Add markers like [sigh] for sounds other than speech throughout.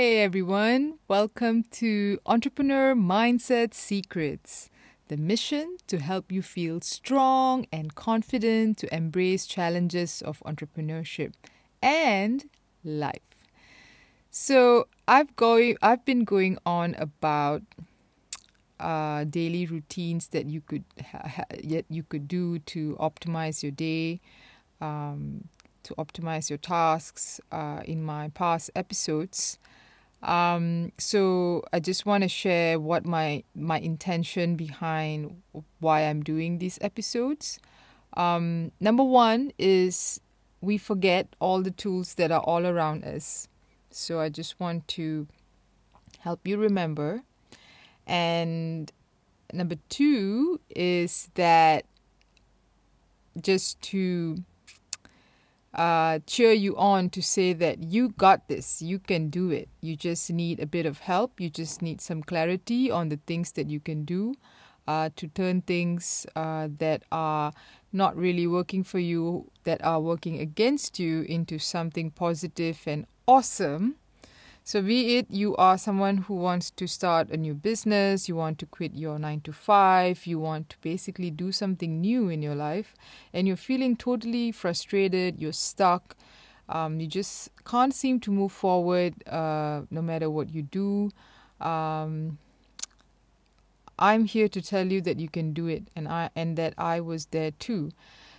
Hey everyone, welcome to Entrepreneur Mindset Secrets, the mission to help you feel strong and confident to embrace challenges of entrepreneurship and life. So, I've going I've been going on about uh, daily routines that you could ha- yet you could do to optimize your day, um, to optimize your tasks uh, in my past episodes. Um, so I just want to share what my my intention behind why I'm doing these episodes. Um, number one is we forget all the tools that are all around us. So I just want to help you remember. And number two is that just to uh, cheer you on to say that you got this, you can do it. You just need a bit of help. You just need some clarity on the things that you can do uh, to turn things uh, that are not really working for you, that are working against you, into something positive and awesome so, be it you are someone who wants to start a new business, you want to quit your nine to five, you want to basically do something new in your life, and you're feeling totally frustrated, you're stuck, um, you just can't seem to move forward uh, no matter what you do. Um, I'm here to tell you that you can do it, and I and that I was there too.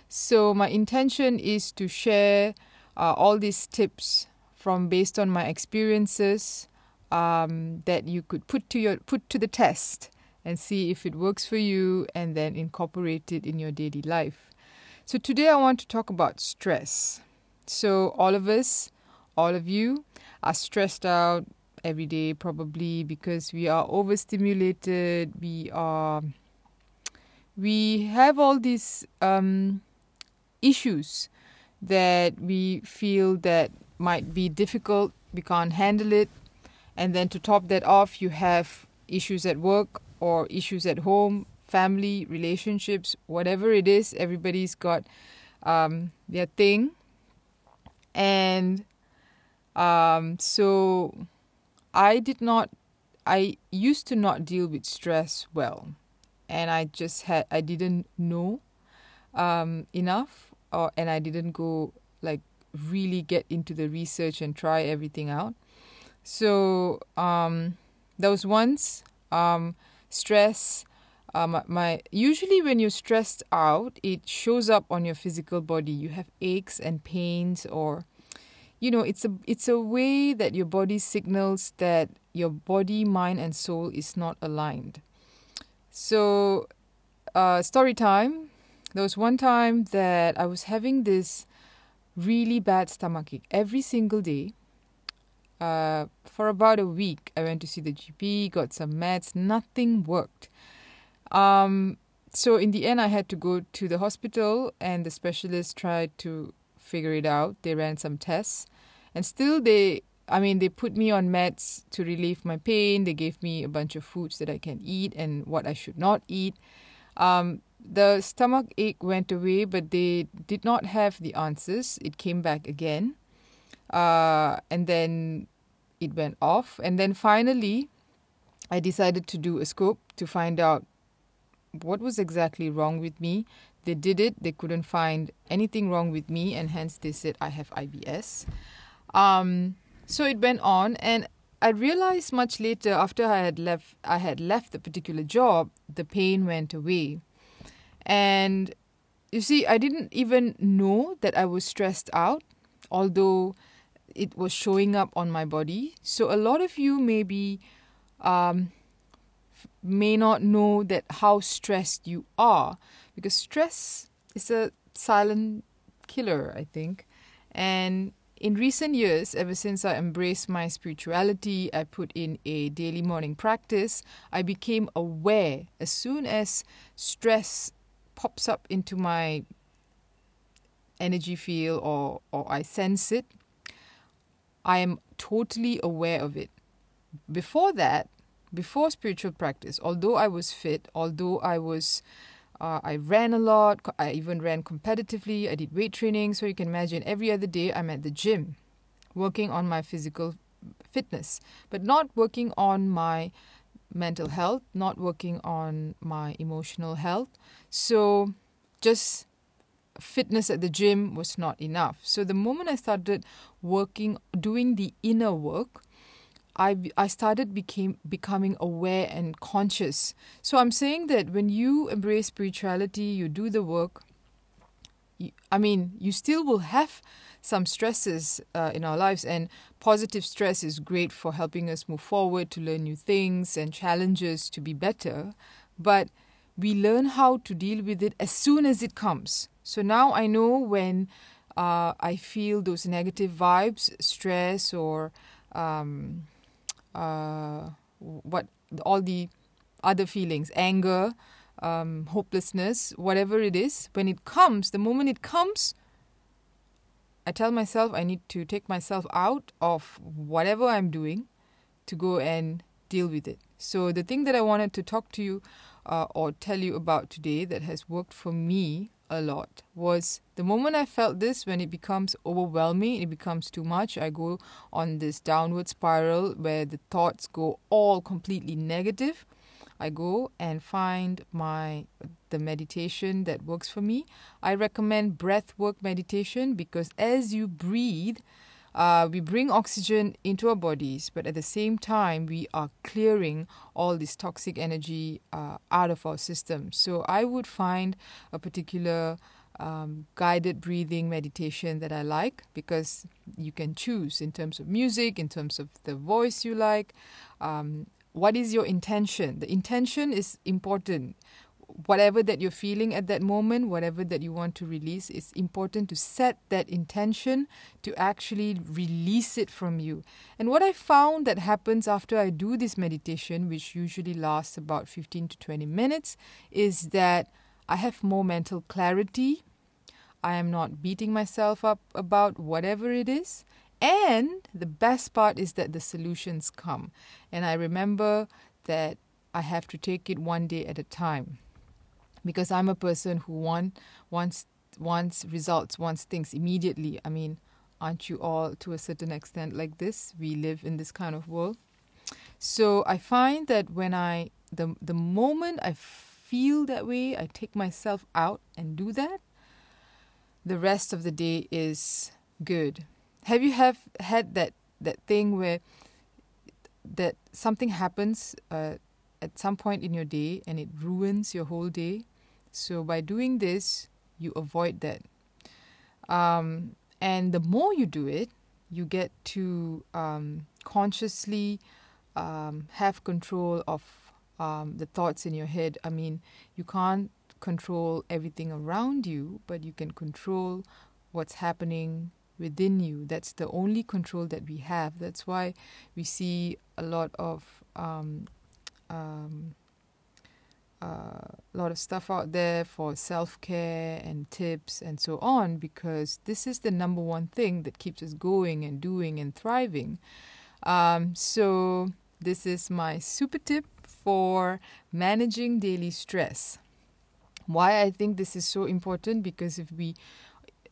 So my intention is to share uh, all these tips from based on my experiences um, that you could put to your put to the test and see if it works for you and then incorporate it in your daily life. So today I want to talk about stress. So all of us, all of you are stressed out every day probably because we are overstimulated, we are we have all these um, issues that we feel that might be difficult, we can't handle it. And then to top that off, you have issues at work or issues at home, family, relationships, whatever it is, everybody's got um, their thing. And um, so I did not, I used to not deal with stress well. And I just had, I didn't know um, enough, or and I didn't go like really get into the research and try everything out. So um, there was once um, stress. Um, my usually when you're stressed out, it shows up on your physical body. You have aches and pains, or you know, it's a it's a way that your body signals that your body, mind, and soul is not aligned. So, uh, story time. There was one time that I was having this really bad stomachache every single day. Uh, for about a week, I went to see the GP, got some meds, nothing worked. Um, so in the end, I had to go to the hospital, and the specialist tried to figure it out. They ran some tests, and still they, I mean, they put me on meds to relieve my pain. They gave me a bunch of foods that I can eat and what I should not eat. Um, the stomach ache went away, but they did not have the answers. It came back again. Uh, and then it went off. And then finally, I decided to do a scope to find out what was exactly wrong with me. They did it, they couldn't find anything wrong with me, and hence they said I have IBS. Um, so it went on, and I realized much later after I had left I had left the particular job, the pain went away. And you see, I didn't even know that I was stressed out, although it was showing up on my body. So a lot of you maybe um, may not know that how stressed you are because stress is a silent killer, I think. And in recent years, ever since I embraced my spirituality, I put in a daily morning practice, I became aware as soon as stress pops up into my energy field or, or I sense it, I am totally aware of it. Before that, before spiritual practice, although I was fit, although I was uh, I ran a lot, I even ran competitively, I did weight training, so you can imagine every other day I'm at the gym working on my physical fitness, but not working on my mental health, not working on my emotional health. So just fitness at the gym was not enough. So the moment I started working, doing the inner work, I, I started became becoming aware and conscious. So I'm saying that when you embrace spirituality, you do the work. I mean, you still will have some stresses uh, in our lives, and positive stress is great for helping us move forward to learn new things and challenges to be better. But we learn how to deal with it as soon as it comes. So now I know when uh, I feel those negative vibes, stress, or um, uh, what all the other feelings, anger, um, hopelessness, whatever it is, when it comes, the moment it comes, I tell myself I need to take myself out of whatever I'm doing to go and deal with it. So, the thing that I wanted to talk to you uh, or tell you about today that has worked for me a lot was the moment I felt this when it becomes overwhelming, it becomes too much. I go on this downward spiral where the thoughts go all completely negative. I go and find my the meditation that works for me. I recommend breath work meditation because as you breathe, uh, we bring oxygen into our bodies, but at the same time, we are clearing all this toxic energy uh, out of our system. So I would find a particular um, guided breathing meditation that I like because you can choose in terms of music, in terms of the voice you like. Um, what is your intention? The intention is important whatever that you're feeling at that moment, whatever that you want to release, it's important to set that intention to actually release it from you. And what I found that happens after I do this meditation, which usually lasts about 15 to 20 minutes, is that I have more mental clarity. I am not beating myself up about whatever it is. And the best part is that the solutions come. And I remember that I have to take it one day at a time because I'm a person who want wants wants results, wants things immediately. I mean, aren't you all to a certain extent like this? We live in this kind of world. So I find that when I the the moment I feel that way, I take myself out and do that. The rest of the day is good. Have you have had that that thing where that something happens uh, at some point in your day and it ruins your whole day? So by doing this, you avoid that. Um, and the more you do it, you get to um, consciously um, have control of um, the thoughts in your head. I mean, you can't control everything around you, but you can control what's happening within you. That's the only control that we have. That's why we see a lot of um, um, a lot of stuff out there for self care and tips and so on because this is the number one thing that keeps us going and doing and thriving. Um, so, this is my super tip for managing daily stress. Why I think this is so important because if we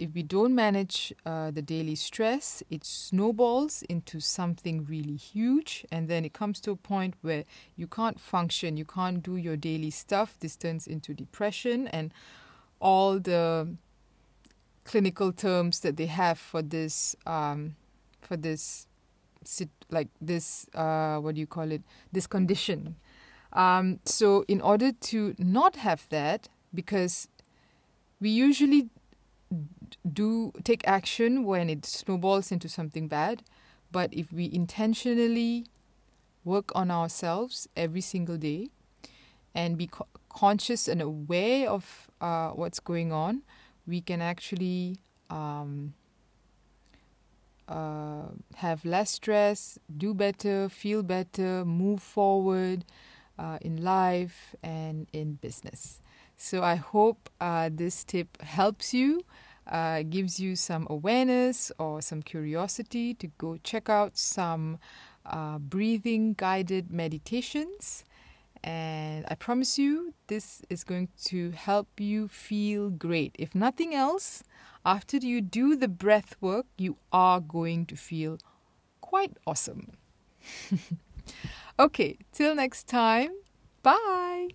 if we don't manage uh, the daily stress, it snowballs into something really huge, and then it comes to a point where you can't function, you can't do your daily stuff. This turns into depression, and all the clinical terms that they have for this, um, for this, like this, uh, what do you call it? This condition. Um, so, in order to not have that, because we usually do take action when it snowballs into something bad, but if we intentionally work on ourselves every single day and be co- conscious and aware of uh, what's going on, we can actually um, uh, have less stress, do better, feel better, move forward uh, in life and in business. So I hope uh, this tip helps you, uh, gives you some awareness or some curiosity to go check out some uh, breathing guided meditations. And I promise you, this is going to help you feel great. If nothing else, after you do the breath work, you are going to feel quite awesome. [laughs] okay, till next time, bye.